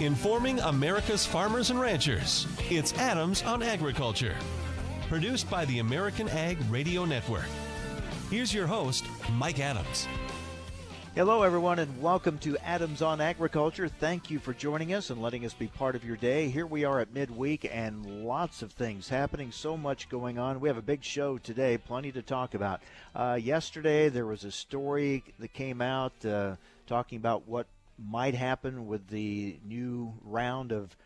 informing America's farmers and ranchers. It's Adams on Agriculture, produced by the American Ag Radio Network. Here's your host, Mike Adams. Hello, everyone, and welcome to Adams on Agriculture. Thank you for joining us and letting us be part of your day. Here we are at midweek, and lots of things happening, so much going on. We have a big show today, plenty to talk about. Uh, yesterday, there was a story that came out uh, talking about what might happen with the new round of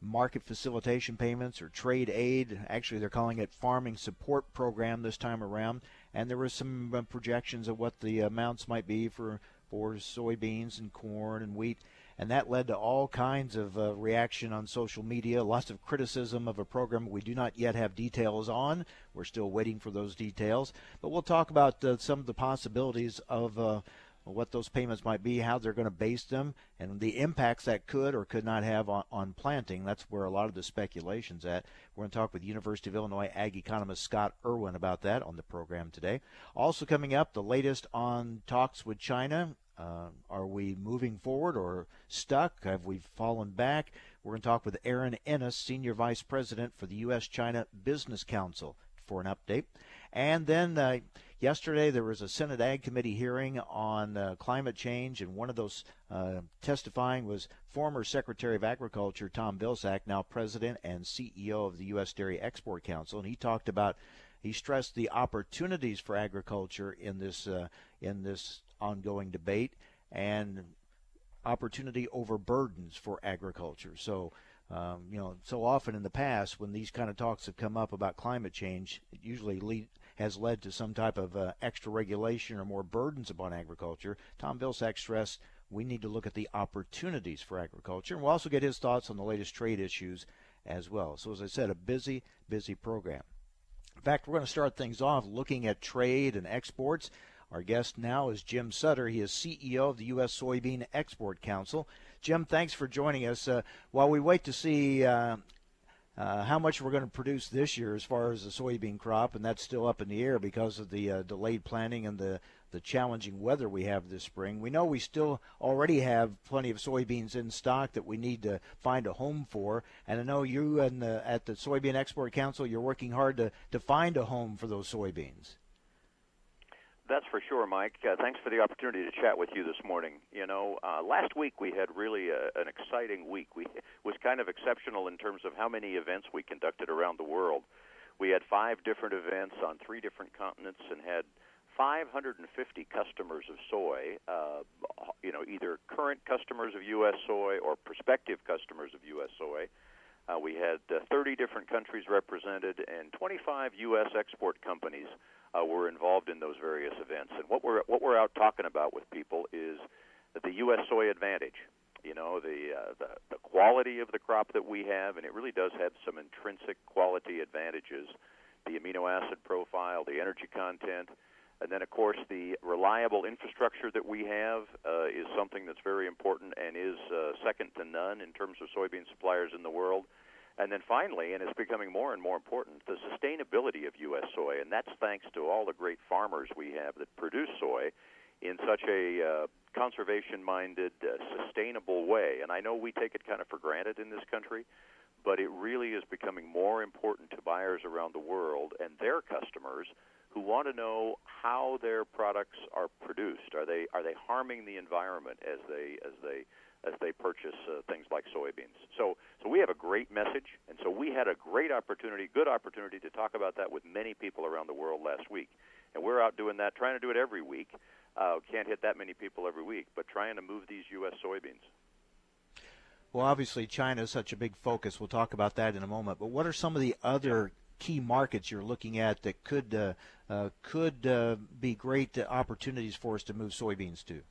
market facilitation payments or trade aid. Actually, they're calling it farming support program this time around. And there were some uh, projections of what the amounts might be for for soybeans and corn and wheat. And that led to all kinds of uh, reaction on social media, lots of criticism of a program we do not yet have details on. We're still waiting for those details. But we'll talk about uh, some of the possibilities of uh, what those payments might be, how they're going to base them, and the impacts that could or could not have on, on planting. That's where a lot of the speculation's at. We're going to talk with University of Illinois ag economist Scott Irwin about that on the program today. Also coming up, the latest on talks with China. Uh, are we moving forward or stuck? Have we fallen back? We're going to talk with Erin Ennis, Senior Vice President for the U.S. China Business Council, for an update. And then uh, Yesterday, there was a Senate Ag Committee hearing on uh, climate change, and one of those uh, testifying was former Secretary of Agriculture Tom Vilsack, now President and CEO of the U.S. Dairy Export Council, and he talked about, he stressed the opportunities for agriculture in this uh, in this ongoing debate, and opportunity over burdens for agriculture. So. Um, you know, so often in the past, when these kind of talks have come up about climate change, it usually lead, has led to some type of uh, extra regulation or more burdens upon agriculture. Tom Vilsack stressed we need to look at the opportunities for agriculture. And we'll also get his thoughts on the latest trade issues as well. So, as I said, a busy, busy program. In fact, we're going to start things off looking at trade and exports. Our guest now is Jim Sutter. He is CEO of the U.S. Soybean Export Council. Jim, thanks for joining us. Uh, while we wait to see uh, uh, how much we're going to produce this year as far as the soybean crop, and that's still up in the air because of the uh, delayed planting and the the challenging weather we have this spring. We know we still already have plenty of soybeans in stock that we need to find a home for, and I know you and the, at the Soybean Export Council you're working hard to to find a home for those soybeans. That's for sure, Mike. Uh, thanks for the opportunity to chat with you this morning. You know, uh, last week we had really a, an exciting week. We was kind of exceptional in terms of how many events we conducted around the world. We had five different events on three different continents and had 550 customers of soy. Uh, you know, either current customers of U.S. soy or prospective customers of U.S. soy. Uh, we had uh, 30 different countries represented and 25 U.S. export companies uh, were involved in those various events. And what we're what we're out talking about with people is the U.S. soy advantage. You know the, uh, the the quality of the crop that we have, and it really does have some intrinsic quality advantages. The amino acid profile, the energy content, and then of course the reliable infrastructure that we have uh, is something that's very important and is uh, second to none in terms of soybean suppliers in the world. And then finally, and it's becoming more and more important, the sustainability of U.S. soy, and that's thanks to all the great farmers we have that produce soy in such a uh, conservation-minded, uh, sustainable way. And I know we take it kind of for granted in this country, but it really is becoming more important to buyers around the world and their customers who want to know how their products are produced. Are they are they harming the environment as they as they as they purchase uh, things like soybeans. So, so we have a great message, and so we had a great opportunity, good opportunity to talk about that with many people around the world last week. And we're out doing that, trying to do it every week. Uh, can't hit that many people every week, but trying to move these U.S. soybeans. Well, obviously, China is such a big focus. We'll talk about that in a moment. But what are some of the other key markets you're looking at that could uh, uh, could uh, be great opportunities for us to move soybeans to?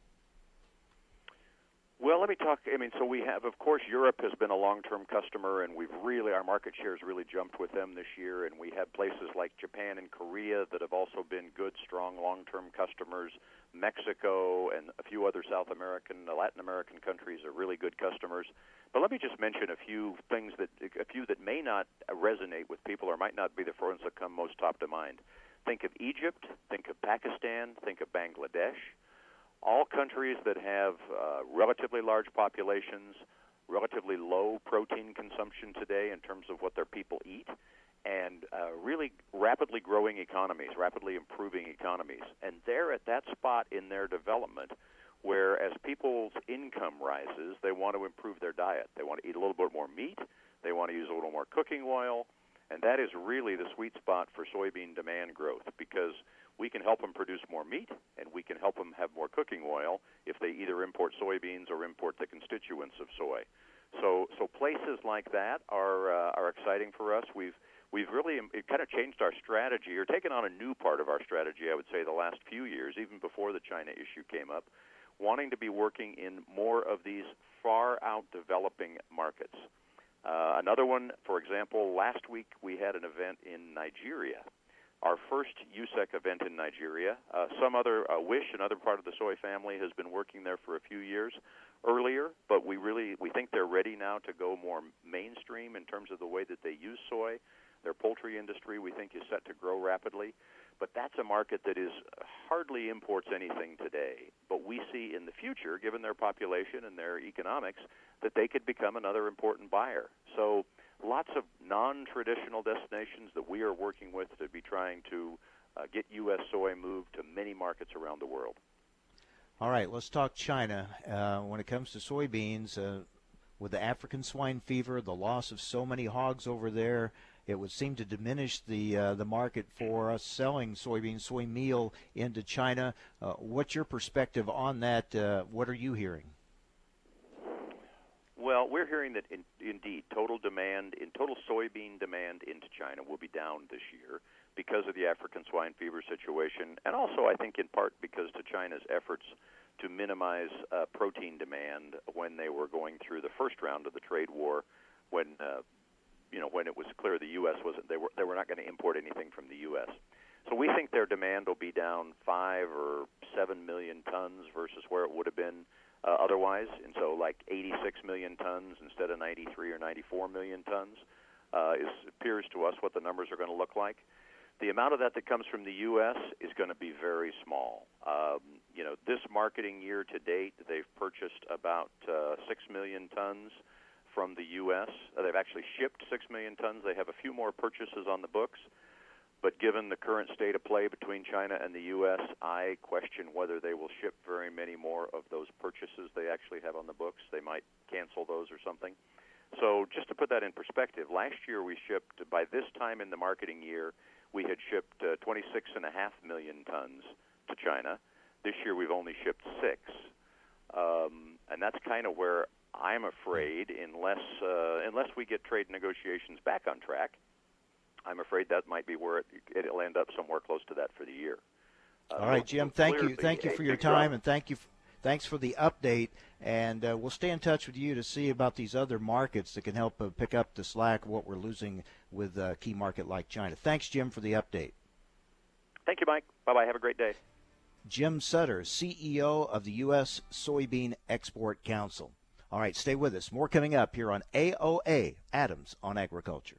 Well, let me talk. I mean, so we have, of course, Europe has been a long-term customer, and we've really our market share shares really jumped with them this year. And we have places like Japan and Korea that have also been good, strong, long-term customers. Mexico and a few other South American, Latin American countries are really good customers. But let me just mention a few things that a few that may not resonate with people or might not be the ones that come most top to mind. Think of Egypt. Think of Pakistan. Think of Bangladesh all countries that have uh, relatively large populations, relatively low protein consumption today in terms of what their people eat, and uh, really rapidly growing economies, rapidly improving economies. And they're at that spot in their development where, as people's income rises, they want to improve their diet. They want to eat a little bit more meat, they want to use a little more cooking oil, and that is really the sweet spot for soybean demand growth because we can help them produce more meat and we can help them have more cooking oil if they either import soybeans or import the constituents of soy. So, so places like that are uh, are exciting for us. We've we've really it kind of changed our strategy or taken on a new part of our strategy. I would say the last few years, even before the China issue came up, wanting to be working in more of these far out developing markets. Uh, another one, for example, last week we had an event in Nigeria our first USSEC event in Nigeria. Uh, some other uh, WISHH, another part of the soy family, has been working there for a few years earlier, but we really we think they're ready now to go more mainstream in terms of the way that they use soy. Their poultry industry, we think, is set to grow rapidly, but that's a market that is hardly imports anything today. But we see in the future, given their population and their economics, that they could become another important buyer. So lots of non-traditional destinations that we are working with to be trying to uh, get U.S. soy moved to many markets around the world. All right, let's talk China. Uh, when it comes to soybeans, uh, with the African swine fever, the loss of so many hogs over there, it would seem to diminish the uh, the market for us selling soybean soy meal into China. Uh, what's your perspective on that? Uh, what are you hearing? We're hearing that in, indeed total demand in total soybean demand into China will be down this year because of the African swine fever situation, and also I think in part because to China's efforts to minimize uh, protein demand when they were going through the first round of the trade war, when uh, you know when it was clear the U.S. wasn't they were they were not going to import anything from the U.S. So we think their demand will be down five or seven million tons versus where it would have been uh, otherwise, and so like 86 million tons instead of 93 or 94 million tons uh, is appears to us what the numbers are going to look like. The amount of that that comes from the U.S. is going to be very small. Um, you know, this marketing year to date, they've purchased about uh, six million tons from the U.S. Uh, they've actually shipped six million tons. They have a few more purchases on the books. But given the current state of play between China and the U.S., I question whether they will ship very many more of those purchases they actually have on the books. They might cancel those or something. So, just to put that in perspective, last year we shipped, by this time in the marketing year, we had shipped uh, 26.5 million tons to China. This year we've only shipped six. Um, and that's kind of where I'm afraid, unless, uh, unless we get trade negotiations back on track, I'm afraid that might be where it, it'll end up somewhere close to that for the year. Uh, All right, Jim. Thank you. Thank you for your time, and thank you. thanks for the update, and uh, we'll stay in touch with you to see about these other markets that can help uh, pick up the slack of what we're losing with a key market like China. Thanks, Jim, for the update. Thank you, Mike. Bye bye. Have a great day. Jim Sutter, CEO of the U.S. Soybean Export Council. All right, stay with us. More coming up here on AOA Adams on Agriculture.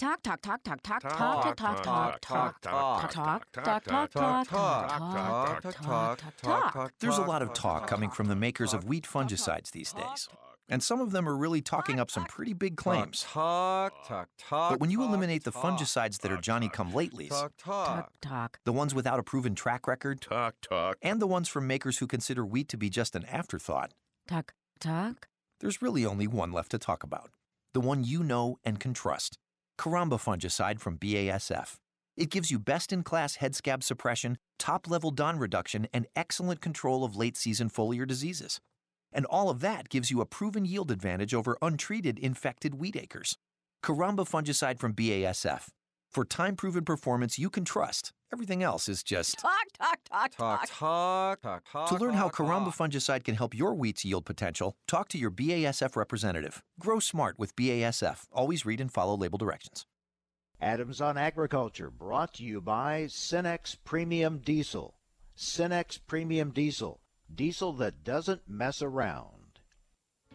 Talk, talk, talk, talk, talk, talk, talk, talk, talk, talk, talk, talk, talk, talk, talk, talk, talk, talk, talk. There's a lot of talk coming from the makers of wheat fungicides these days. And some of them are really talking up some pretty big claims. Talk, talk, talk. But when you eliminate the fungicides that are Johnny come latelys, talk, talk, talk, the ones without a proven track record, talk, talk, and the ones from makers who consider wheat to be just an afterthought, talk, talk, there's really only one left to talk about. The one you know and can trust. Caramba fungicide from BASF. It gives you best in class head scab suppression, top level DON reduction, and excellent control of late season foliar diseases. And all of that gives you a proven yield advantage over untreated infected wheat acres. Caramba fungicide from BASF. For time proven performance you can trust. Everything else is just. talk, talk, talk, talk, talk, talk, talk. To learn how talk, Caramba talk. fungicide can help your wheat's yield potential, talk to your BASF representative. Grow smart with BASF. Always read and follow label directions. Adams on Agriculture, brought to you by Cenex Premium Diesel. Cenex Premium Diesel, diesel that doesn't mess around.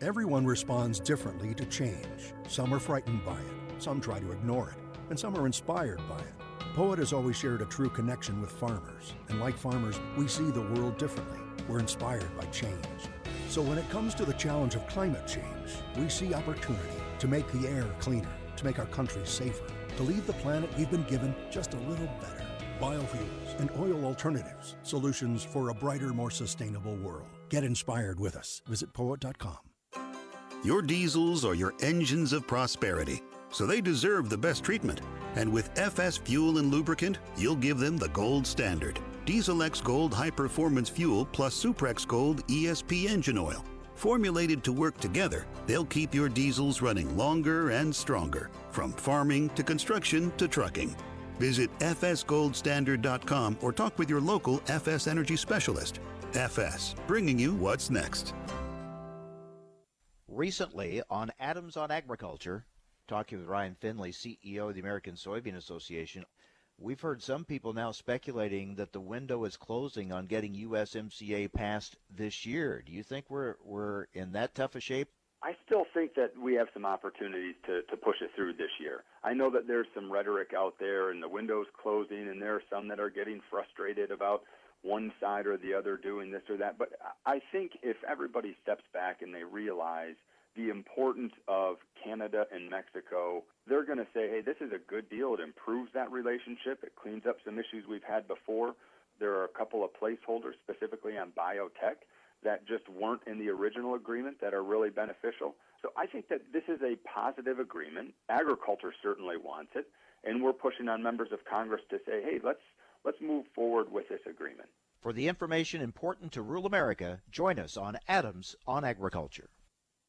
Everyone responds differently to change. Some are frightened by it, some try to ignore it, and some are inspired by it. Poet has always shared a true connection with farmers, and like farmers, we see the world differently. We're inspired by change. So when it comes to the challenge of climate change, we see opportunity to make the air cleaner, to make our country safer, to leave the planet we've been given just a little better. Biofuels and oil alternatives, solutions for a brighter, more sustainable world. Get inspired with us. Visit poet.com. Your diesels are your engines of prosperity, so they deserve the best treatment. And with FS Fuel and Lubricant, you'll give them the gold standard. Diesel X Gold High Performance Fuel plus Suprex Gold ESP engine oil. Formulated to work together, they'll keep your diesels running longer and stronger, from farming to construction to trucking. Visit fsgoldstandard.com or talk with your local FS Energy specialist. FS, bringing you what's next. Recently on Adams on Agriculture, talking with Ryan Findlay, CEO of the American Soybean Association, we've heard some people now speculating that the window is closing on getting USMCA passed this year. Do you think we're we're in that tough a shape? I still think that we have some opportunities to, to push it through this year. I know that there's some rhetoric out there and the window's closing and there are some that are getting frustrated about one side or the other doing this or that. But I think if everybody steps back and they realize the importance of Canada and Mexico, they're going to say, hey, this is a good deal. It improves that relationship. It cleans up some issues we've had before. There are a couple of placeholders specifically on biotech that just weren't in the original agreement that are really beneficial. So I think that this is a positive agreement. Agriculture certainly wants it, and we're pushing on members of Congress to say, hey, let's let's move forward with this agreement. For the information important to rural America, join us on Adams on Agriculture.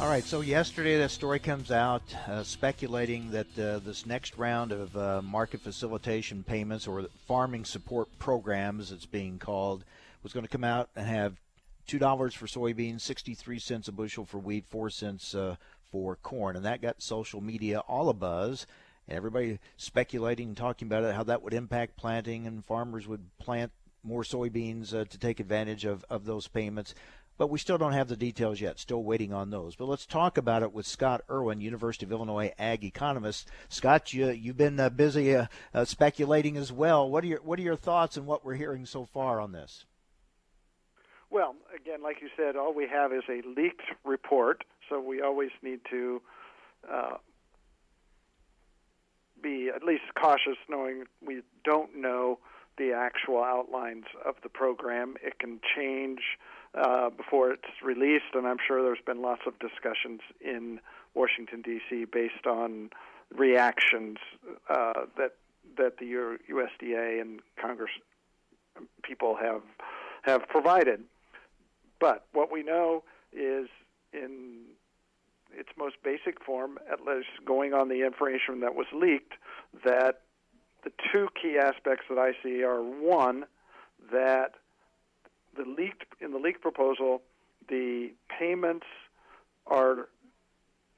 All right, so yesterday that story comes out uh, speculating that uh, this next round of uh, market facilitation payments or farming support programs, it's being called, was going to come out and have $2 for soybeans, 63 cents a bushel for wheat, 4 cents uh, for corn. And that got social media all abuzz. Everybody speculating and talking about it, how that would impact planting, and farmers would plant more soybeans uh, to take advantage of, of those payments but we still don't have the details yet. Still waiting on those. But let's talk about it with Scott Irwin, University of Illinois ag economist. Scott, you you've been uh, busy uh, uh, speculating as well. What are your what are your thoughts on what we're hearing so far on this? Well, again, like you said, all we have is a leaked report, so we always need to uh, be at least cautious, knowing we don't know the actual outlines of the program. It can change uh, before it's released, and I'm sure there's been lots of discussions in Washington D.C. based on reactions uh, that that the USDA and Congress people have have provided. But what we know is in its most basic form, at least going on the information that was leaked, that the two key aspects that I see are one, that the leaked in the leaked proposal, the payments are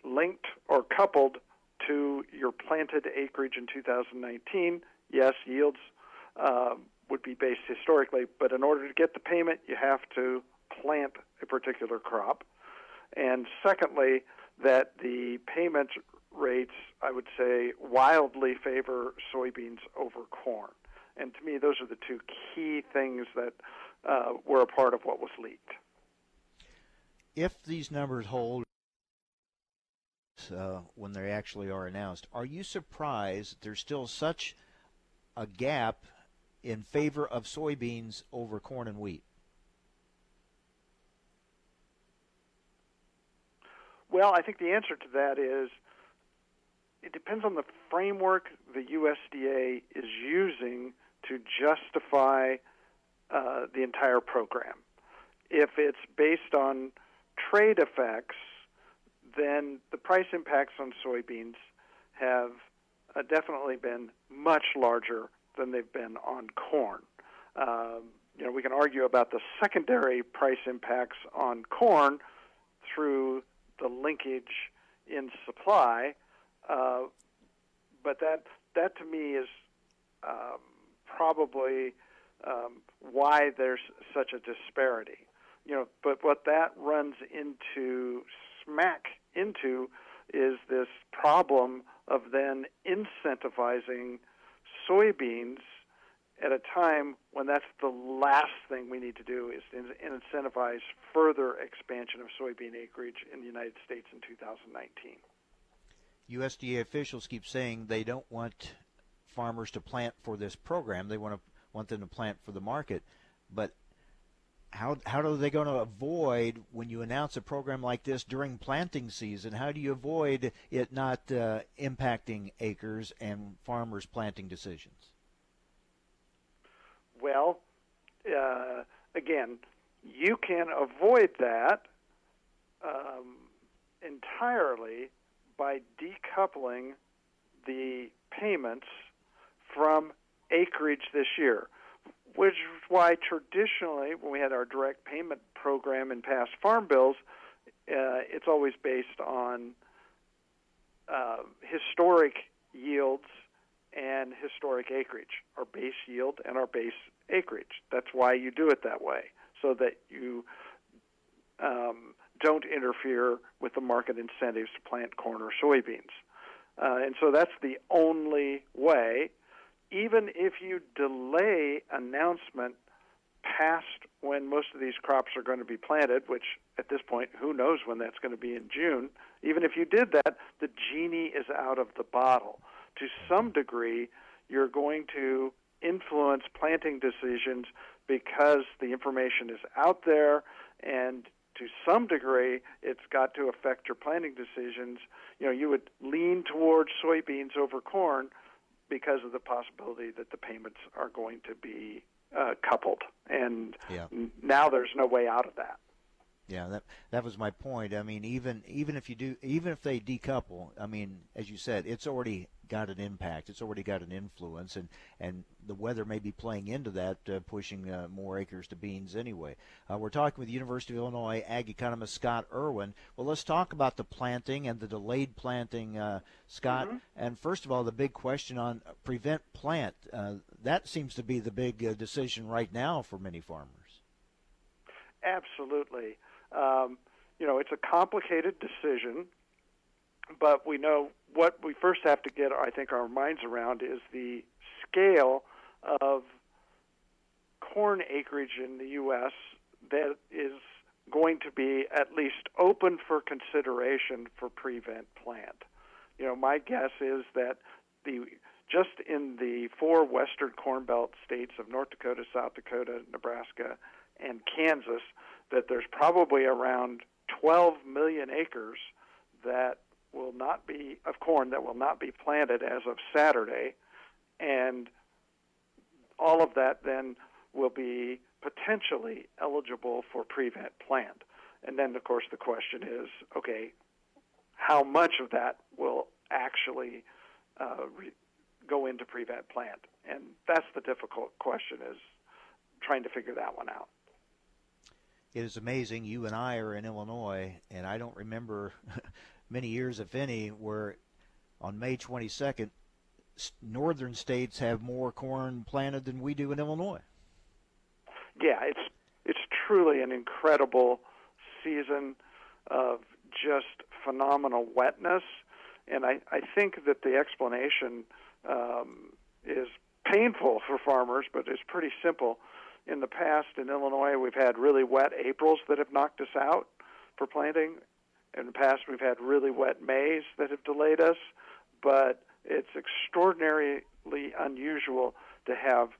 linked or coupled to your planted acreage in 2019. Yes, yields uh, would be based historically, but in order to get the payment, you have to plant a particular crop. And secondly, that the payment rates, I would say, wildly favor soybeans over corn. And to me, those are the two key things that uh, were a part of what was leaked. If these numbers hold uh, when they actually are announced, are you surprised that there's still such a gap in favor of soybeans over corn and wheat? Well, I think the answer to that is it depends on the framework the USDA is using to justify uh, the entire program. If it's based on trade effects, then the price impacts on soybeans have uh, definitely been much larger than they've been on corn. Um, you know, we can argue about the secondary price impacts on corn through the linkage in supply, uh, but that that to me is um, probably um, why there's such a disparity. You know, but what that runs into smack into is this problem of then incentivizing soybeans at a time when that's the last thing we need to do is incentivize further expansion of soybean acreage in the United States in 2019. USDA officials keep saying they don't want farmers to plant for this program. They want to want them to plant for the market. But how how are they going to avoid when you announce a program like this during planting season? How do you avoid it not uh, impacting acres and farmers' planting decisions? Well, uh, again, you can avoid that um, entirely by decoupling the payments from acreage this year which is why traditionally, when we had our direct payment program in past farm bills, uh, it's always based on uh, historic yields and historic acreage, our base yield and our base acreage. That's why you do it that way, so that you um, don't interfere with the market incentives to plant corn or soybeans. Uh, and so that's the only way even if you delay announcement past when most of these crops are going to be planted, which at this point, who knows when that's going to be in June, even if you did that, the genie is out of the bottle. To some degree, you're going to influence planting decisions because the information is out there and to some degree it's got to affect your planting decisions. You know, you would lean towards soybeans over corn because of the possibility that the payments are going to be uh, coupled. And yeah. now there's no way out of that. Yeah, that that was my point. I mean, even even if you do, even if they decouple, I mean, as you said, it's already got an impact. It's already got an influence, and and the weather may be playing into that, uh, pushing uh, more acres to beans anyway. Uh, we're talking with University of Illinois ag economist Scott Irwin. Well, let's talk about the planting and the delayed planting, uh, Scott. Mm-hmm. And first of all, the big question on prevent plant. Uh, that seems to be the big uh, decision right now for many farmers. Absolutely. Um, you know, it's a complicated decision, but we know what we first have to get, I think, our minds around is the scale of corn acreage in the U.S. that is going to be at least open for consideration for prevent plant. You know, my guess is that the just in the four western corn belt states of North Dakota, South Dakota, Nebraska, and Kansas, that there's probably around 12 million acres that will not be of corn that will not be planted as of Saturday, and all of that then will be potentially eligible for prevent plant. And then, of course, the question is, okay, how much of that will actually uh, re- go into prevent plant? And that's the difficult question: is trying to figure that one out. It is amazing. You and I are in Illinois, and I don't remember many years, if any, where on May 22nd, northern states have more corn planted than we do in Illinois. Yeah, it's it's truly an incredible season of just phenomenal wetness. And I, I think that the explanation um, is painful for farmers, but it's pretty simple. In the past in Illinois, we've had really wet Aprils that have knocked us out for planting. In the past, we've had really wet Mays that have delayed us, but it's extraordinarily unusual to have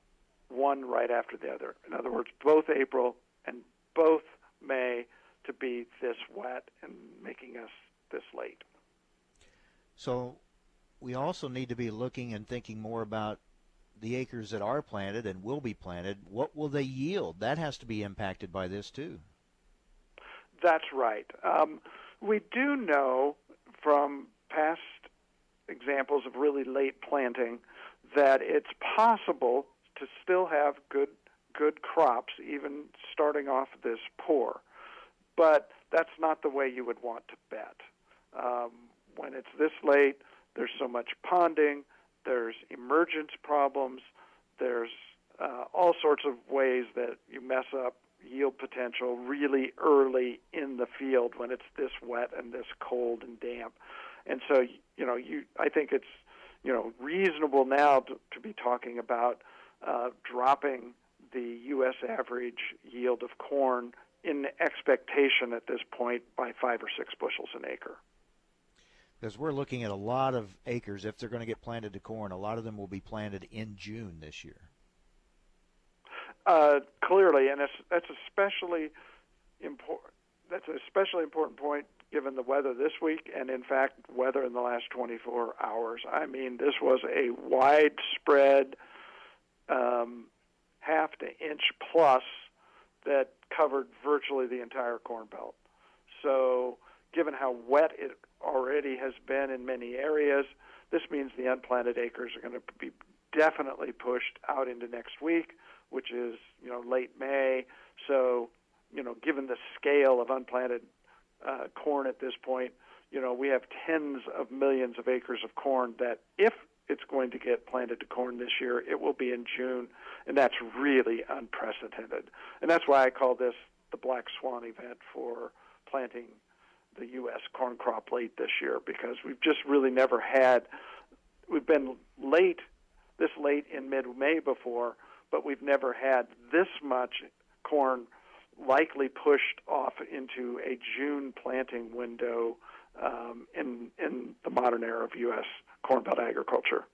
one right after the other. In other words, both April and both May to be this wet and making us this late. So we also need to be looking and thinking more about the acres that are planted and will be planted. What will they yield? That has to be impacted by this too. That's right. Um, we do know from past examples of really late planting that it's possible to still have good good crops even starting off this poor. But that's not the way you would want to bet. Um, when it's this late, there's so much ponding, there's emergence problems, there's uh, all sorts of ways that you mess up yield potential really early in the field when it's this wet and this cold and damp. And so, you know, you I think it's you know reasonable now to, to be talking about uh, dropping the U.S. average yield of corn in expectation at this point by five or six bushels an acre. Because we're looking at a lot of acres, if they're going to get planted to corn, a lot of them will be planted in June this year. Uh, clearly, and that's especially important. That's an especially important point given the weather this week, and in fact, weather in the last 24 hours. I mean, this was a widespread um, half to inch plus that covered virtually the entire corn belt. So, given how wet it already has been in many areas, this means the unplanted acres are going to be definitely pushed out into next week, which is you know late May. So, you know, given the scale of unplanted uh, corn at this point, you know, we have tens of millions of acres of corn that, if it's going to get planted to corn this year, it will be in June, and that's really unprecedented. And that's why I call this the black swan event for planting the U.S. corn crop late this year because we've just really never had. We've been late, this late in mid-May before, but we've never had this much corn likely pushed off into a June planting window um, in in the modern era of U.S. corn belt agriculture.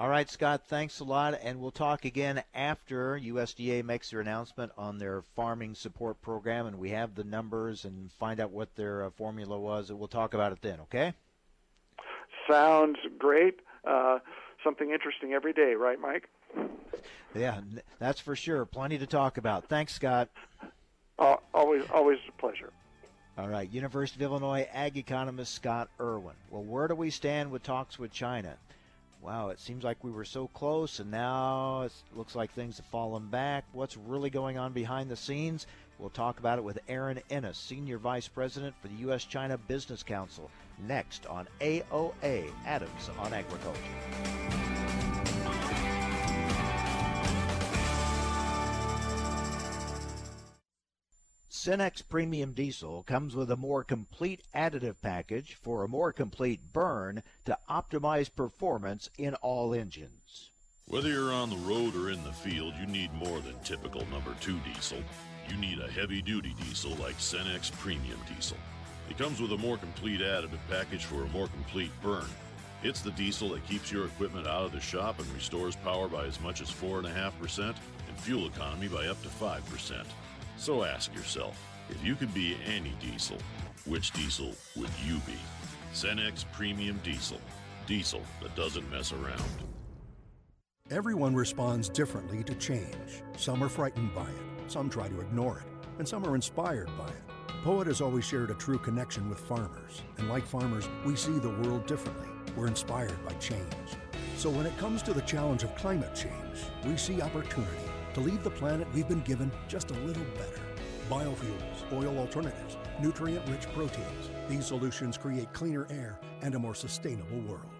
All right, Scott, thanks a lot, and we'll talk again after USDA makes their announcement on their farming support program, and we have the numbers and find out what their uh, formula was, and we'll talk about it then. Okay? Sounds great. Uh, something interesting every day, right, Mike? Yeah, that's for sure. Plenty to talk about. Thanks, Scott. Uh, always, always a pleasure. All right, University of Illinois ag economist Scott Irwin. Well, where do we stand with talks with China? Wow, it seems like we were so close, and now it looks like things have fallen back. What's really going on behind the scenes? We'll talk about it with Erin Ennis, Senior Vice President for the U.S. China Business Council, next on AOA Adams on Agriculture. Cenex Premium Diesel comes with a more complete additive package for a more complete burn to optimize performance in all engines. Whether you're on the road or in the field, you need more than typical number 2 diesel. You need a heavy duty diesel like Cenex Premium Diesel. It comes with a more complete additive package for a more complete burn. It's the diesel that keeps your equipment out of the shop and restores power by as much as 4.5% and fuel economy by up to 5%. So ask yourself, if you could be any diesel, which diesel would you be? Cenex Premium Diesel. Diesel that doesn't mess around. Everyone responds differently to change. Some are frightened by it, some try to ignore it, and some are inspired by it. Poet has always shared a true connection with farmers, and like farmers, we see the world differently. We're inspired by change. So when it comes to the challenge of climate change, we see opportunity to leave the planet we've been given just a little better. Biofuels, oil alternatives, nutrient rich proteins. These solutions create cleaner air and a more sustainable world.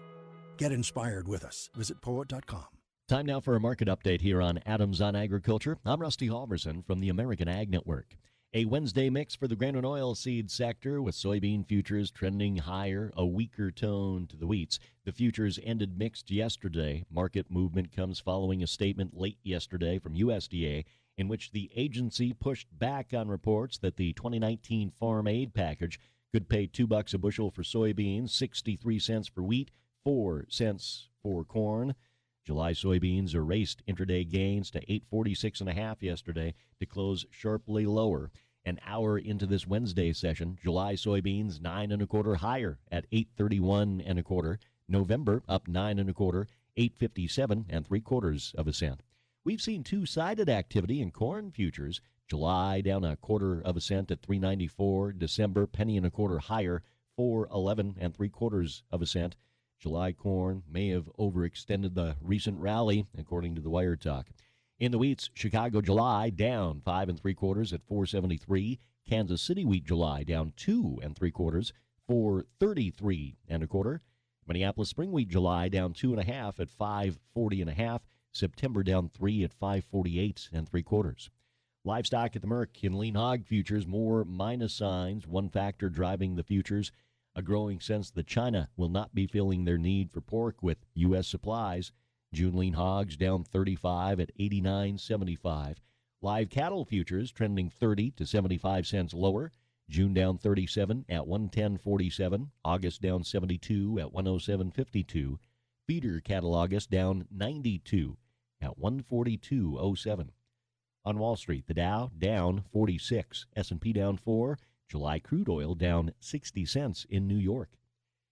Get inspired with us. Visit poet.com. Time now for a market update here on Adams on Agriculture. I'm Rusty Halvorson from the American Ag Network. A Wednesday mix for the grain and oil seed sector with soybean futures trending higher, a weaker tone to the wheats. The futures ended mixed yesterday. Market movement comes following a statement late yesterday from USDA in which the agency pushed back on reports that the 2019 farm aid package could pay 2 bucks a bushel for soybeans, 63 cents for wheat, 4 cents for corn. July soybeans erased intraday gains to 846 and a half yesterday to close sharply lower. An hour into this Wednesday session, July soybeans nine and a quarter higher at 831 and a quarter. November up nine and a quarter, 857 and three quarters of a cent. We've seen two-sided activity in corn futures. July down a quarter of a cent at 394. December penny and a quarter higher, 411 and three quarters of a cent. July corn may have overextended the recent rally, according to the Wire Talk. In the wheats, Chicago July down five and three quarters at 473. Kansas City wheat July down two and three quarters, 433 and a quarter. Minneapolis spring wheat July down two and a half at 540 and a half. September down three at 548 and three quarters. Livestock at the Merc in lean hog futures, more minus signs, one factor driving the futures a growing sense that China will not be filling their need for pork with U.S. supplies. June lean hogs down 35 at 89.75. Live cattle futures trending 30 to 75 cents lower. June down 37 at 110.47. August down 72 at 107.52. Feeder cattle August down 92 at 142.07. On Wall Street, the Dow down 46, S&P down 4, July crude oil down 60 cents in New York.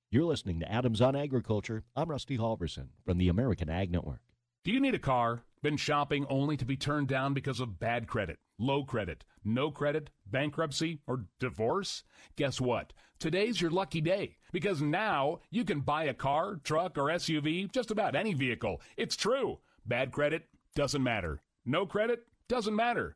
You're listening to Adams on Agriculture. I'm Rusty Halvorson from the American Ag Network. Do you need a car? Been shopping only to be turned down because of bad credit, low credit, no credit, bankruptcy, or divorce? Guess what? Today's your lucky day because now you can buy a car, truck, or SUV, just about any vehicle. It's true. Bad credit doesn't matter. No credit doesn't matter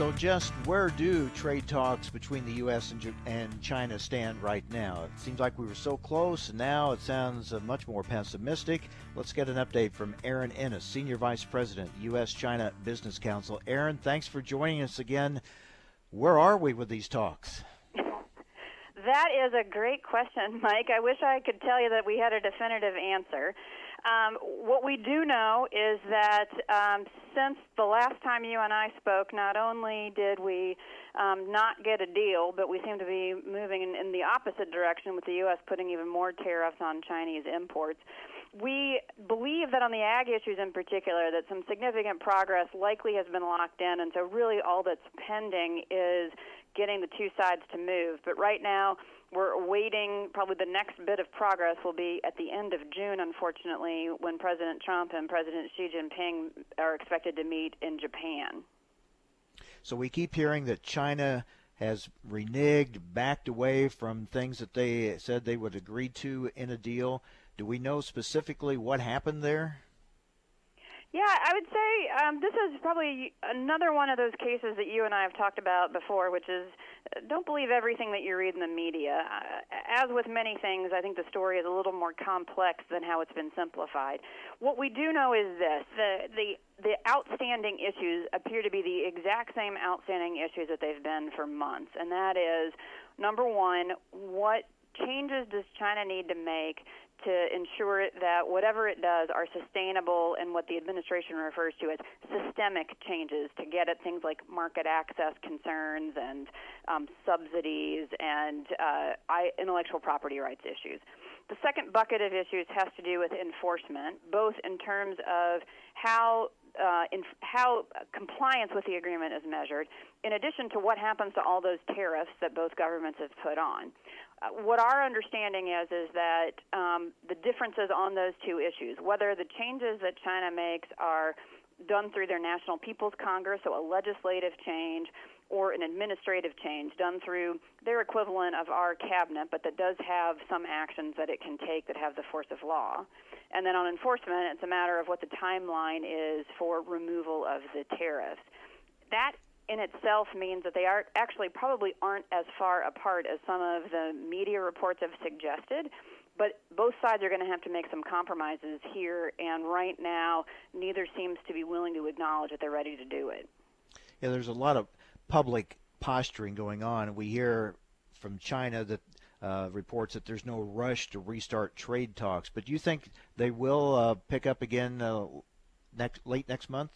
So, just where do trade talks between the U.S. and, and China stand right now? It seems like we were so close, and now it sounds uh, much more pessimistic. Let's get an update from Erin Ennis, Senior Vice President, U.S. China Business Council. Erin, thanks for joining us again. Where are we with these talks? That is a great question, Mike. I wish I could tell you that we had a definitive answer. Um, what we do know is that um, since the last time you and I spoke, not only did we um, not get a deal, but we seem to be moving in, in the opposite direction with the U.S. putting even more tariffs on Chinese imports. We believe that on the ag issues in particular, that some significant progress likely has been locked in, and so really all that's pending is getting the two sides to move. But right now, we're awaiting probably the next bit of progress will be at the end of June, unfortunately, when President Trump and President Xi Jinping are expected to meet in Japan. So we keep hearing that China has reneged, backed away from things that they said they would agree to in a deal. Do we know specifically what happened there? Yeah, I would say um, this is probably another one of those cases that you and I have talked about before, which is don't believe everything that you read in the media. Uh, as with many things, I think the story is a little more complex than how it's been simplified. What we do know is this: the the the outstanding issues appear to be the exact same outstanding issues that they've been for months, and that is number one, what changes does China need to make to ensure that whatever it does are sustainable and what the administration refers to as systemic changes to get at things like market access concerns and um, subsidies and uh, intellectual property rights issues. The second bucket of issues has to do with enforcement, both in terms of how uh, in how compliance with the agreement is measured, in addition to what happens to all those tariffs that both governments have put on. Uh, what our understanding is is that um, the differences on those two issues, whether the changes that China makes are done through their National People's Congress, so a legislative change, or an administrative change done through their equivalent of our cabinet, but that does have some actions that it can take that have the force of law. And then on enforcement, it's a matter of what the timeline is for removal of the tariffs. That in itself means that they are actually probably aren't as far apart as some of the media reports have suggested. But both sides are going to have to make some compromises here, and right now, neither seems to be willing to acknowledge that they're ready to do it. Yeah, there's a lot of public posturing going on. We hear from China that uh, reports that there's no rush to restart trade talks. But do you think they will uh, pick up again uh, next late next month?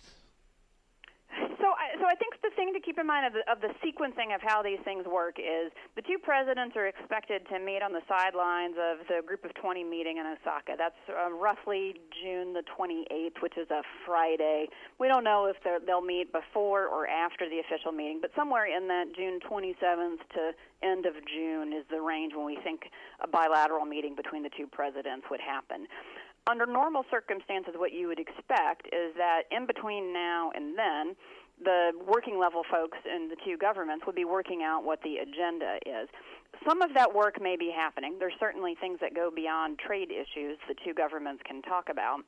So, I, so I think the thing to keep in mind of the, of the sequencing of how these things work is the two presidents are expected to meet on the sidelines of the Group of 20 meeting in Osaka. That's uh, roughly June the 28th, which is a Friday. We don't know if they'll meet before or after the official meeting, but somewhere in that June 27th to end of June is the range when we think a bilateral meeting between the two presidents would happen under normal circumstances, what you would expect is that in between now and then, the working level folks in the two governments would be working out what the agenda is. Some of that work may be happening. There's certainly things that go beyond trade issues the two governments can talk about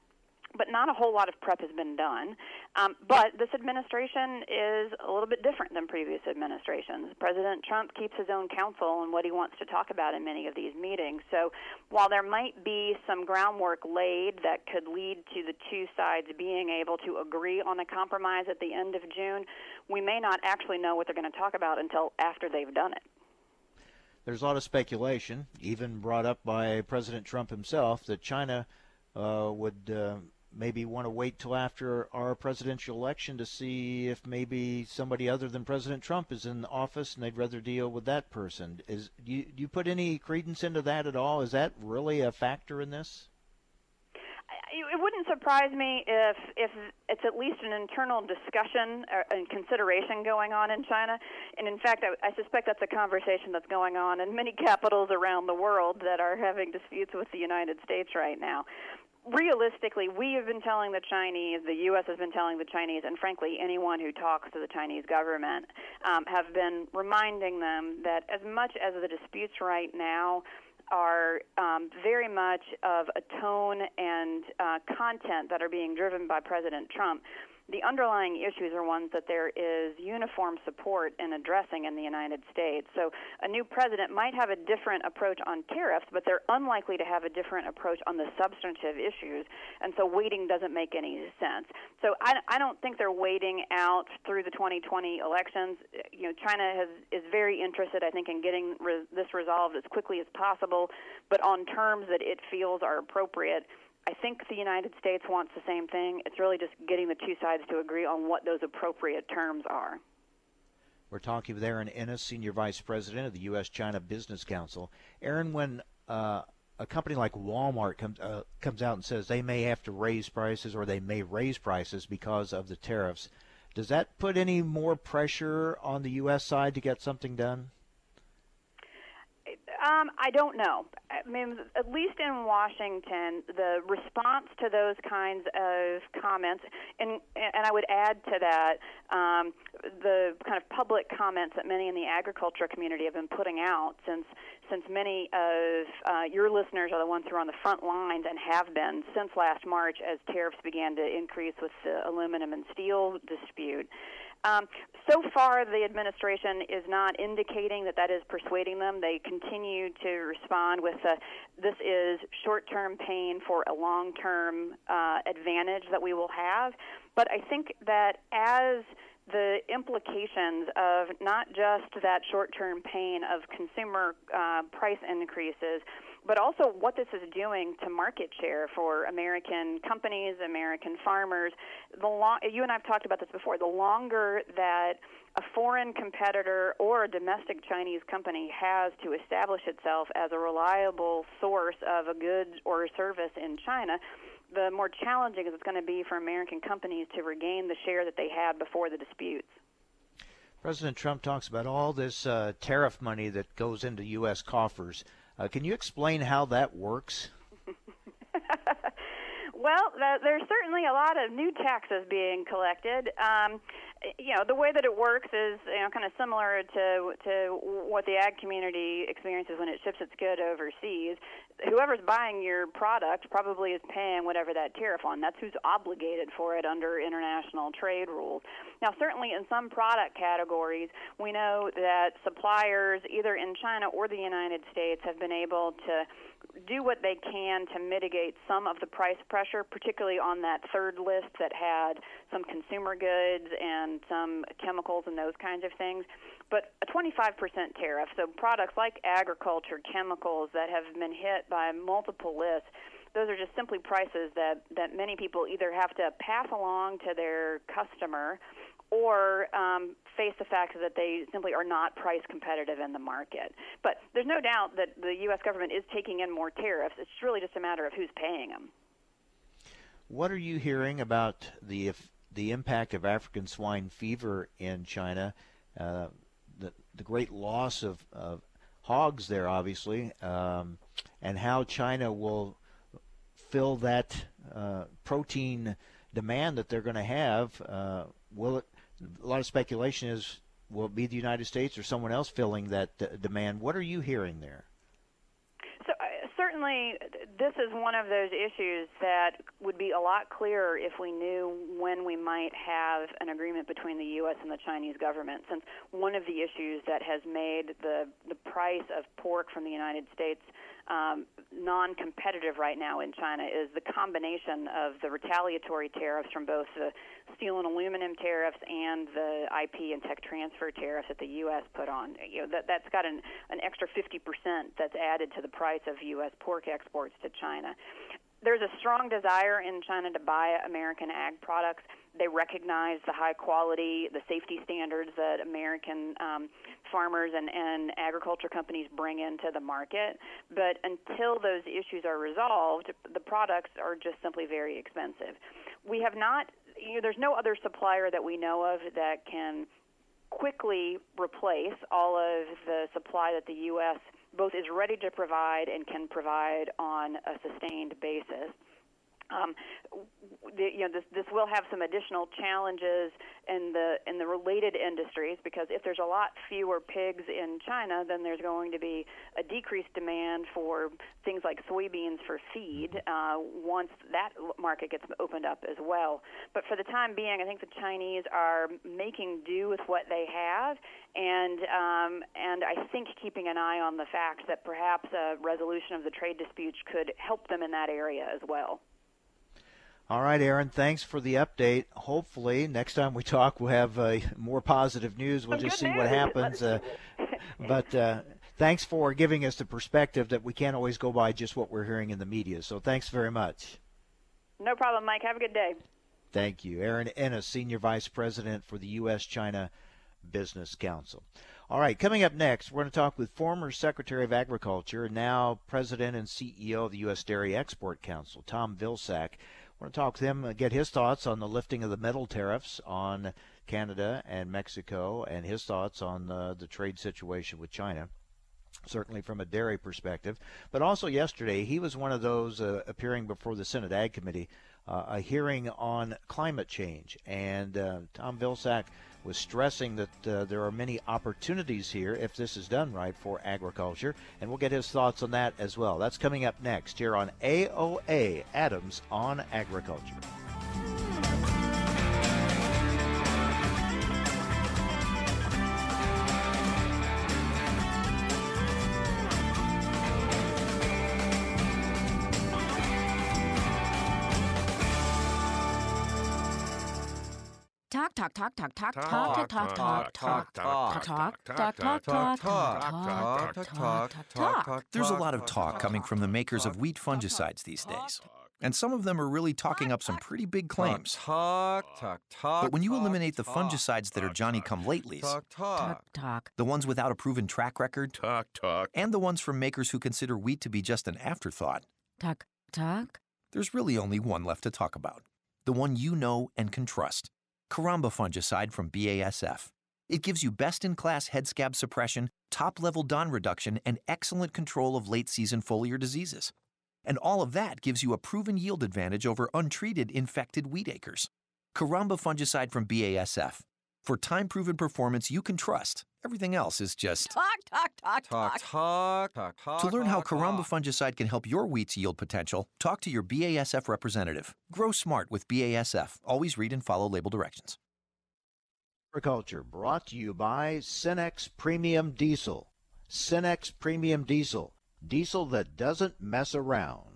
but not a whole lot of prep has been done. Um, but this administration is a little bit different than previous administrations. President Trump keeps his own counsel on what he wants to talk about in many of these meetings. So while there might be some groundwork laid that could lead to the two sides being able to agree on a compromise at the end of June, we may not actually know what they're going to talk about until after they've done it. There's a lot of speculation, even brought up by President Trump himself, that China uh, would. Uh, maybe want to wait till after our presidential election to see if maybe somebody other than President Trump is in office and they'd rather deal with that person. Is do you, do you put any credence into that at all? Is that really a factor in this? It wouldn't surprise me if if it's at least an internal discussion uh, and consideration going on in China. And in fact, I, I suspect that's a conversation that's going on in many capitals around the world that are having disputes with the United States right now realistically, we have been telling the Chinese, the U.S. has been telling the Chinese, and frankly, anyone who talks to the Chinese government um, have been reminding them that as much as the disputes right now are um, very much of a tone and uh, content that are being driven by President Trump the underlying issues are ones that there is uniform support in addressing in the United States. So a new president might have a different approach on tariffs, but they're unlikely to have a different approach on the substantive issues. And so waiting doesn't make any sense. So I, I don't think they're waiting out through the 2020 elections. You know, China has is very interested, I think, in getting re- this resolved as quickly as possible, but on terms that it feels are appropriate. I think the United States wants the same thing. It's really just getting the two sides to agree on what those appropriate terms are. We're talking with Erin Ennis, Senior Vice President of the U.S. China Business Council. Erin, when uh, a company like Walmart comes uh, comes out and says they may have to raise prices or they may raise prices because of the tariffs, does that put any more pressure on the U.S. side to get something done? Um, I don't know. I mean, at least in Washington, the response to those kinds of comments, and and I would add to that um, the kind of public comments that many in the agriculture community have been putting out since since many of uh, your listeners are the ones who are on the front lines and have been since last March as tariffs began to increase with the aluminum and steel dispute. Um, so far, the administration is not indicating that that is persuading them. They continue to respond with this is short term pain for a long term uh, advantage that we will have. But I think that as the implications of not just that short term pain of consumer uh, price increases, but also what this is doing to market share for American companies, American farmers. The long, you and I've talked about this before. The longer that a foreign competitor or a domestic Chinese company has to establish itself as a reliable source of a good or a service in China, the more challenging it's going to be for American companies to regain the share that they had before the disputes. President Trump talks about all this uh, tariff money that goes into U.S. coffers. Uh, can you explain how that works? well, there's certainly a lot of new taxes being collected. Um, you know, the way that it works is you know kind of similar to to what the ag community experiences when it ships its good overseas. Whoever's buying your product probably is paying whatever that tariff on. That's who's obligated for it under international trade rules. Now, certainly in some product categories, we know that suppliers, either in China or the United States, have been able to do what they can to mitigate some of the price pressure, particularly on that third list that had some consumer goods and some chemicals and those kinds of things. But a 25% tariff, so products like agriculture, chemicals that have been hit by multiple lists, those are just simply prices that, that many people either have to pass along to their customer or um, face the fact that they simply are not price competitive in the market. But there's no doubt that the U.S. government is taking in more tariffs. It's really just a matter of who's paying them. What are you hearing about the the impact of African swine fever in China? Uh, the the great loss of, of hogs there, obviously, um, and how China will fill that uh, protein demand that they're going to have. Uh, will it a lot of speculation is will it be the United States or someone else filling that demand? What are you hearing there? So uh, certainly, this is one of those issues that would be a lot clearer if we knew when we might have an agreement between the U.S. and the Chinese government. Since one of the issues that has made the the price of pork from the United States um, non-competitive right now in China is the combination of the retaliatory tariffs from both the steel and aluminum tariffs and the IP and tech transfer tariffs that the U.S. put on. You know that that's got an an extra 50% that's added to the price of U.S. pork exports to China. There's a strong desire in China to buy American ag products they recognize the high quality, the safety standards that American um, farmers and, and agriculture companies bring into the market. But until those issues are resolved, the products are just simply very expensive. We have not, you know, there's no other supplier that we know of that can quickly replace all of the supply that the U.S. both is ready to provide and can provide on a sustained basis. Um, the, you know, this, this will have some additional challenges in the in the related industries because if there's a lot fewer pigs in China, then there's going to be a decreased demand for things like soybeans for feed uh, once that market gets opened up as well. But for the time being, I think the Chinese are making do with what they have, and um, and I think keeping an eye on the fact that perhaps a resolution of the trade disputes could help them in that area as well. All right, Erin, thanks for the update. Hopefully, next time we talk, we'll have uh, more positive news. We'll just see what happens. Uh, but uh, thanks for giving us the perspective that we can't always go by just what we're hearing in the media. So thanks very much. No problem, Mike. Have a good day. Thank you. Erin Ennis, Senior Vice President for the U.S. China Business Council. All right, coming up next, we're going to talk with former Secretary of Agriculture, now President and CEO of the U.S. Dairy Export Council, Tom Vilsack. I want to talk to him, uh, get his thoughts on the lifting of the metal tariffs on Canada and Mexico, and his thoughts on uh, the trade situation with China. Certainly from a dairy perspective, but also yesterday he was one of those uh, appearing before the Senate Ag Committee, uh, a hearing on climate change, and Tom Vilsack was stressing that uh, there are many opportunities here if this is done right for agriculture. And we'll get his thoughts on that as well. That's coming up next here on AOA Adams on Agriculture. Talk talk talk talk talk talk talk talk talk talk talk talk talk talk talk talk talk There's a lot of talk coming from the makers of wheat fungicides these days. And some of them are really talking up some pretty big claims. Talk, talk, talk. But when you eliminate the fungicides that are Johnny come latelys, Talk, talk. talk the ones without a proven track record, Talk, talk. and the ones from makers who consider wheat to be just an afterthought, talk talk there's really only one left to talk about. The one you know and can trust. Caramba fungicide from BASF. It gives you best in class head scab suppression, top level DON reduction, and excellent control of late season foliar diseases. And all of that gives you a proven yield advantage over untreated infected wheat acres. Caramba fungicide from BASF. For time proven performance you can trust, everything else is just. talk talk talk Talk, talk, talk, talk. To learn how talk, Caramba fungicide can help your wheat's yield potential, talk to your BASF representative. Grow smart with BASF. Always read and follow label directions. Agriculture brought to you by Cenex Premium Diesel. Cenex Premium Diesel. Diesel that doesn't mess around.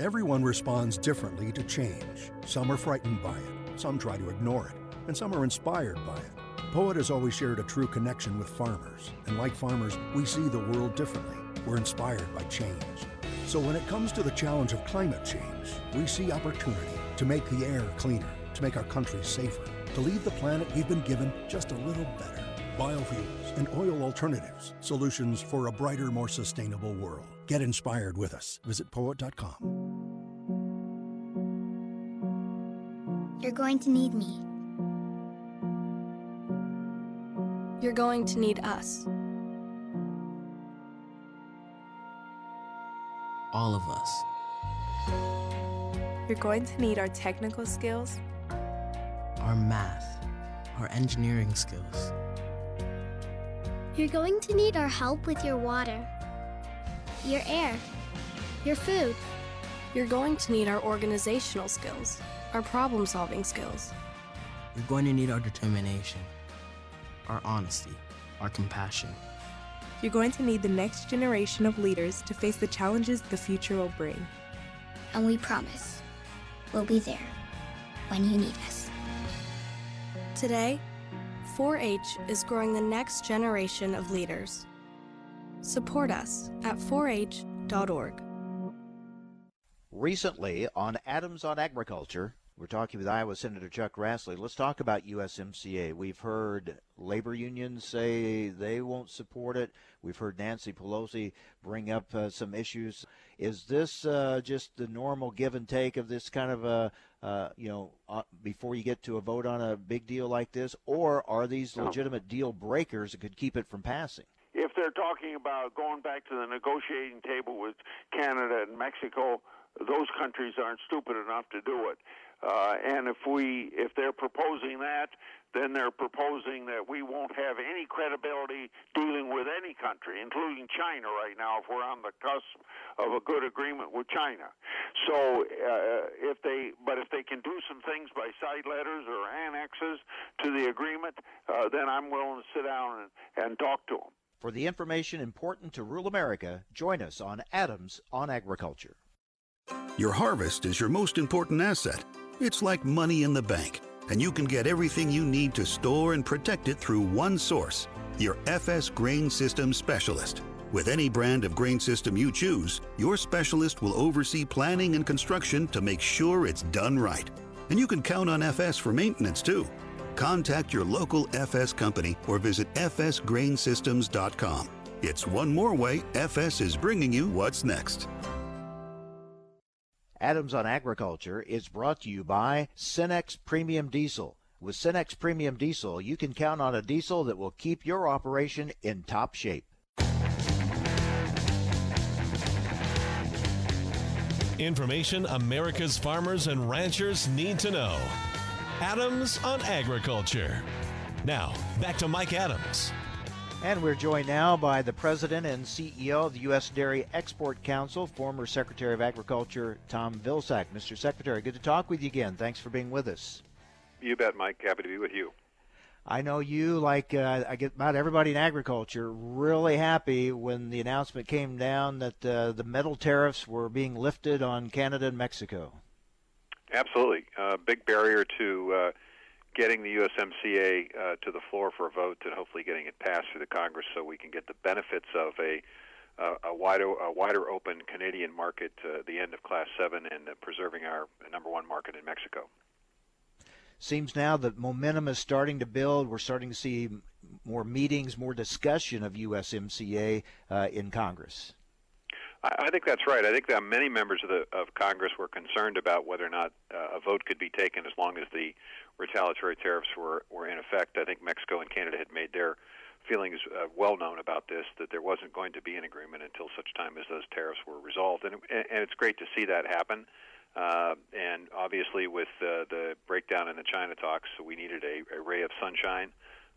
Everyone responds differently to change. Some are frightened by it, some try to ignore it, and some are inspired by it. Poet has always shared a true connection with farmers, and like farmers, we see the world differently. We're inspired by change. So when it comes to the challenge of climate change, we see opportunity to make the air cleaner, to make our country safer, to leave the planet we've been given just a little better. Biofuels and oil alternatives, solutions for a brighter, more sustainable world. Get inspired with us. Visit poet.com. You're going to need me. You're going to need us. All of us. You're going to need our technical skills, Our math, our engineering skills. You're going to need our help with your water, your air, your food. You're going to need our organizational skills, our problem solving skills. You're going to need our determination, our honesty, our compassion. You're going to need the next generation of leaders to face the challenges the future will bring. And we promise we'll be there when you need us. Today, 4 H is growing the next generation of leaders. Support us at 4h.org. Recently on Adams on Agriculture, we're talking with Iowa Senator Chuck Grassley. Let's talk about USMCA. We've heard labor unions say they won't support it. We've heard Nancy Pelosi bring up uh, some issues. Is this uh, just the normal give and take of this kind of a, uh, you know, uh, before you get to a vote on a big deal like this, or are these legitimate deal breakers that could keep it from passing? If they're talking about going back to the negotiating table with Canada and Mexico, those countries aren't stupid enough to do it. Uh, and if we, if they're proposing that, then they're proposing that we won't have any credibility dealing with any country, including China right now, if we're on the cusp of a good agreement with China. So uh, if they, but if they can do some things by side letters or annexes to the agreement, uh, then I'm willing to sit down and, and talk to them. For the information important to rural America, join us on Adams on Agriculture. Your harvest is your most important asset. It's like money in the bank, and you can get everything you need to store and protect it through one source your FS Grain System Specialist. With any brand of grain system you choose, your specialist will oversee planning and construction to make sure it's done right. And you can count on FS for maintenance too. Contact your local FS company or visit fsgrainsystems.com. It's one more way FS is bringing you what's next. Adams on Agriculture is brought to you by Cenex Premium Diesel. With Cenex Premium Diesel, you can count on a diesel that will keep your operation in top shape. Information America's farmers and ranchers need to know. Adams on Agriculture. Now, back to Mike Adams. And we're joined now by the president and CEO of the U.S. Dairy Export Council, former Secretary of Agriculture Tom Vilsack. Mr. Secretary, good to talk with you again. Thanks for being with us. You bet, Mike. Happy to be with you. I know you, like uh, I get about everybody in agriculture, really happy when the announcement came down that uh, the metal tariffs were being lifted on Canada and Mexico. Absolutely. Uh, big barrier to uh, getting the USMCA uh, to the floor for a vote and hopefully getting it passed through the Congress so we can get the benefits of a uh, a wider a wider open Canadian market, uh, the end of Class Seven, and uh, preserving our number one market in Mexico. Seems now that momentum is starting to build. We're starting to see more meetings, more discussion of USMCA uh, in Congress. I think that's right. I think that many members of the of Congress were concerned about whether or not uh, a vote could be taken as long as the retaliatory tariffs were were in effect. I think Mexico and Canada had made their feelings uh, well known about this that there wasn't going to be an agreement until such time as those tariffs were resolved, and and it's great to see that happen. Uh, and obviously, with uh, the breakdown in the China talks, we needed a, a ray of sunshine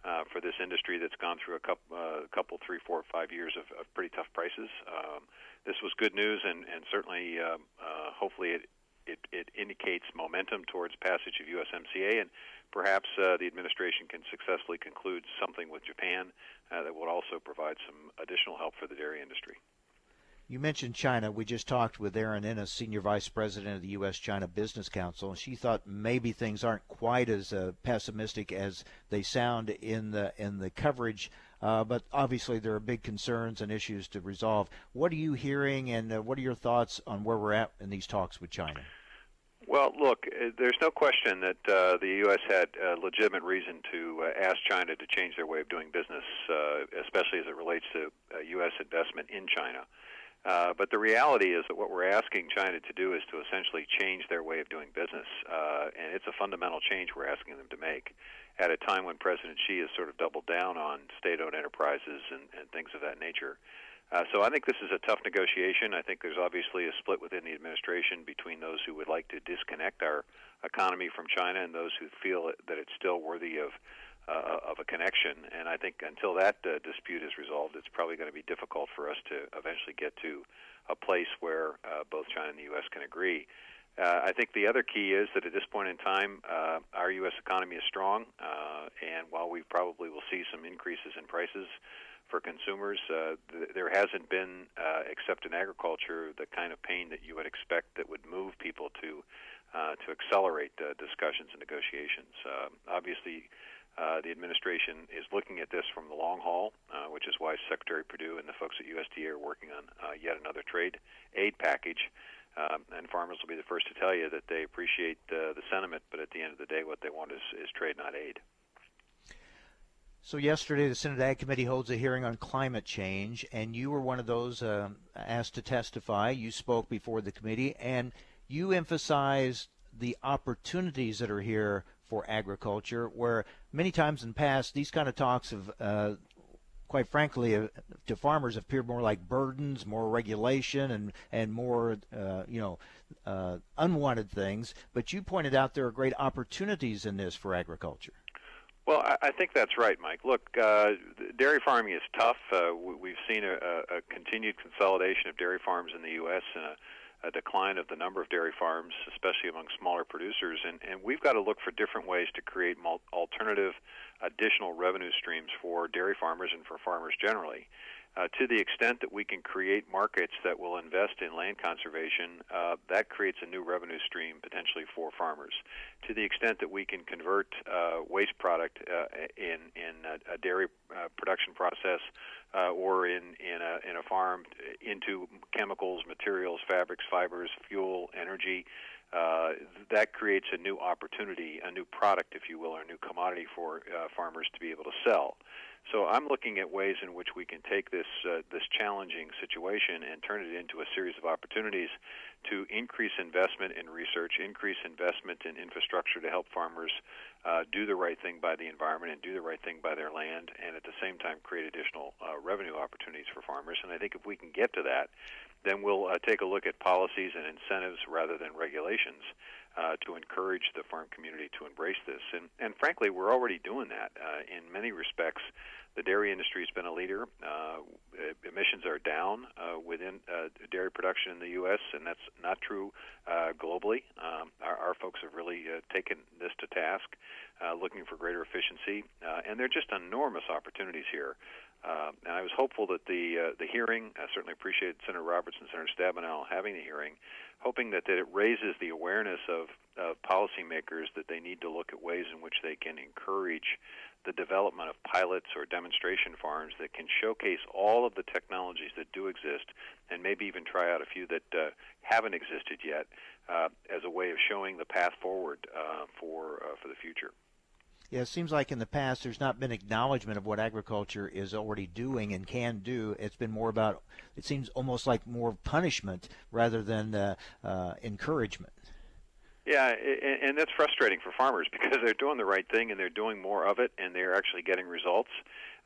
uh, for this industry that's gone through a couple, uh, couple, three, four, five years of, of pretty tough prices. Um, this was good news, and, and certainly, um, uh, hopefully, it, it, it indicates momentum towards passage of USMCA, and perhaps uh, the administration can successfully conclude something with Japan uh, that will also provide some additional help for the dairy industry. You mentioned China. We just talked with Erin Ennis, Senior Vice President of the U.S. China Business Council, and she thought maybe things aren't quite as uh, pessimistic as they sound in the in the coverage. Uh, but obviously, there are big concerns and issues to resolve. What are you hearing, and uh, what are your thoughts on where we're at in these talks with China? Well, look, uh, there's no question that uh, the U.S. had legitimate reason to uh, ask China to change their way of doing business, uh, especially as it relates to U.S. investment in China. But the reality is that what we're asking China to do is to essentially change their way of doing business, and it's a fundamental change we're asking them to make at a time when President Xi has sort of doubled down on state-owned enterprises and, and things of that nature. Uh, so I think this is a tough negotiation. I think there's obviously a split within the administration between those who would like to disconnect our economy from China and those who feel that it's still worthy of uh, of a connection. And I think until that uh, dispute is resolved, it's probably going to be difficult for us to eventually get to a place where uh, both China and the U.S. can agree. Uh, I think the other key is that at this point in time, uh, our U.S. economy is strong, uh, and while we probably will see some increases in prices for consumers, uh, th- there hasn't been, uh, except in agriculture, the kind of pain that you would expect that would move people to uh, to accelerate discussions and negotiations. Obviously, the administration is looking at this from the long haul, which is why Secretary Perdue and the folks at USDA are working on yet another trade aid package. Um, and farmers will be the first to tell you that they appreciate uh, the sentiment, but at the end of the day, what they want is, is trade, not aid. So yesterday, the Senate Ag Committee holds a hearing on climate change, and you were one of those um, asked to testify. You spoke before the committee, and you emphasized the opportunities that are here for agriculture, where many times in the past these kind of talks have, uh, quite frankly, uh, to farmers appeared more like burdens, more regulation, and and more, uh, you know, uh, unwanted things. But you pointed out there are great opportunities in this for agriculture. Well, I, think that's right, Mike. Look, uh, dairy farming is tough. Uh, we, we've seen a, a continued consolidation of dairy farms in the U.S. and a a decline of the number of dairy farms, especially among smaller producers, and, and we've got to look for different ways to create alternative, additional revenue streams for dairy farmers and for farmers generally. Uh, to the extent that we can create markets that will invest in land conservation, uh, that creates a new revenue stream potentially for farmers. To the extent that we can convert uh, waste product uh, in in a, a dairy uh, production process uh, or in in a in a farm into chemicals, materials, fabrics, fibers, fuel, energy. Uh, that creates a new opportunity, a new product, if you will, or a new commodity for uh, farmers to be able to sell. So I'm looking at ways in which we can take this uh, this challenging situation and turn it into a series of opportunities to increase investment in research, increase investment in infrastructure to help farmers uh, do the right thing by the environment and do the right thing by their land, and at the same time create additional uh, revenue opportunities for farmers. And I think if we can get to that, then we'll uh, take a look at policies and incentives rather than regulations uh, to encourage the farm community to embrace this. And, and frankly, we're already doing that. Uh, in many respects, the dairy industry has been a leader. Uh, emissions are down uh, within uh, dairy production in the U.S., and that's not true globally. Um, our, our folks have really taken this to task, looking for greater efficiency, and there are just enormous opportunities here. Uh, and I was hopeful that the uh, the hearing, I certainly appreciated Senator Roberts and Senator Stabenow having the hearing, hoping that, that it raises the awareness of, of policymakers that they need to look at ways in which they can encourage the development of pilots or demonstration farms that can showcase all of the technologies that do exist and maybe even try out a few that uh, haven't existed yet uh, as a way of showing the path forward uh, for, uh, for the future. Yeah, it seems like in the past there's not been acknowledgement of what agriculture is already doing and can do. It's been more about, it seems almost like more punishment rather than uh, uh, encouragement. Yeah, and that's frustrating for farmers because they're doing the right thing and they're doing more of it and they're actually getting results.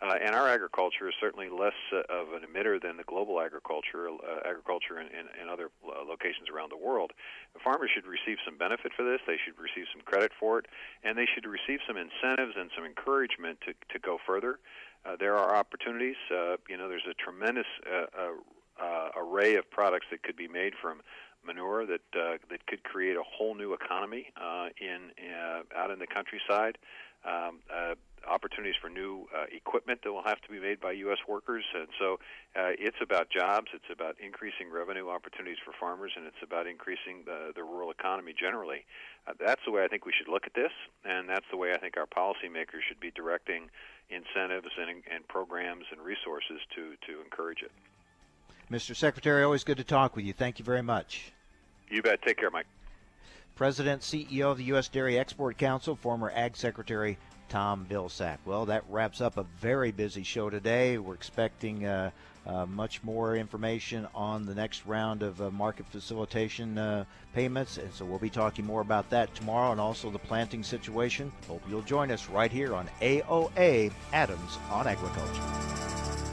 Uh, and our agriculture is certainly less uh, of an emitter than the global agriculture, uh, agriculture in, in, in other uh, locations around the world. The farmers should receive some benefit for this. They should receive some credit for it, and they should receive some incentives and some encouragement to, to go further. Uh, there are opportunities. Uh, you know, there's a tremendous uh, uh, uh, array of products that could be made from manure that uh, that could create a whole new economy uh, in uh, out in the countryside. Um, uh, opportunities for new uh, equipment that will have to be made by U.S. workers. And so uh, it's about jobs, it's about increasing revenue opportunities for farmers, and it's about increasing the, the rural economy generally. Uh, that's the way I think we should look at this, and that's the way I think our policymakers should be directing incentives and, and programs and resources to, to encourage it. Mr. Secretary, always good to talk with you. Thank you very much. You bet. Take care, Mike. President, CEO of the U.S. Dairy Export Council, former Ag Secretary Tom Vilsack. Well, that wraps up a very busy show today. We're expecting uh, uh, much more information on the next round of uh, market facilitation uh, payments, and so we'll be talking more about that tomorrow and also the planting situation. Hope you'll join us right here on AOA Adams on Agriculture.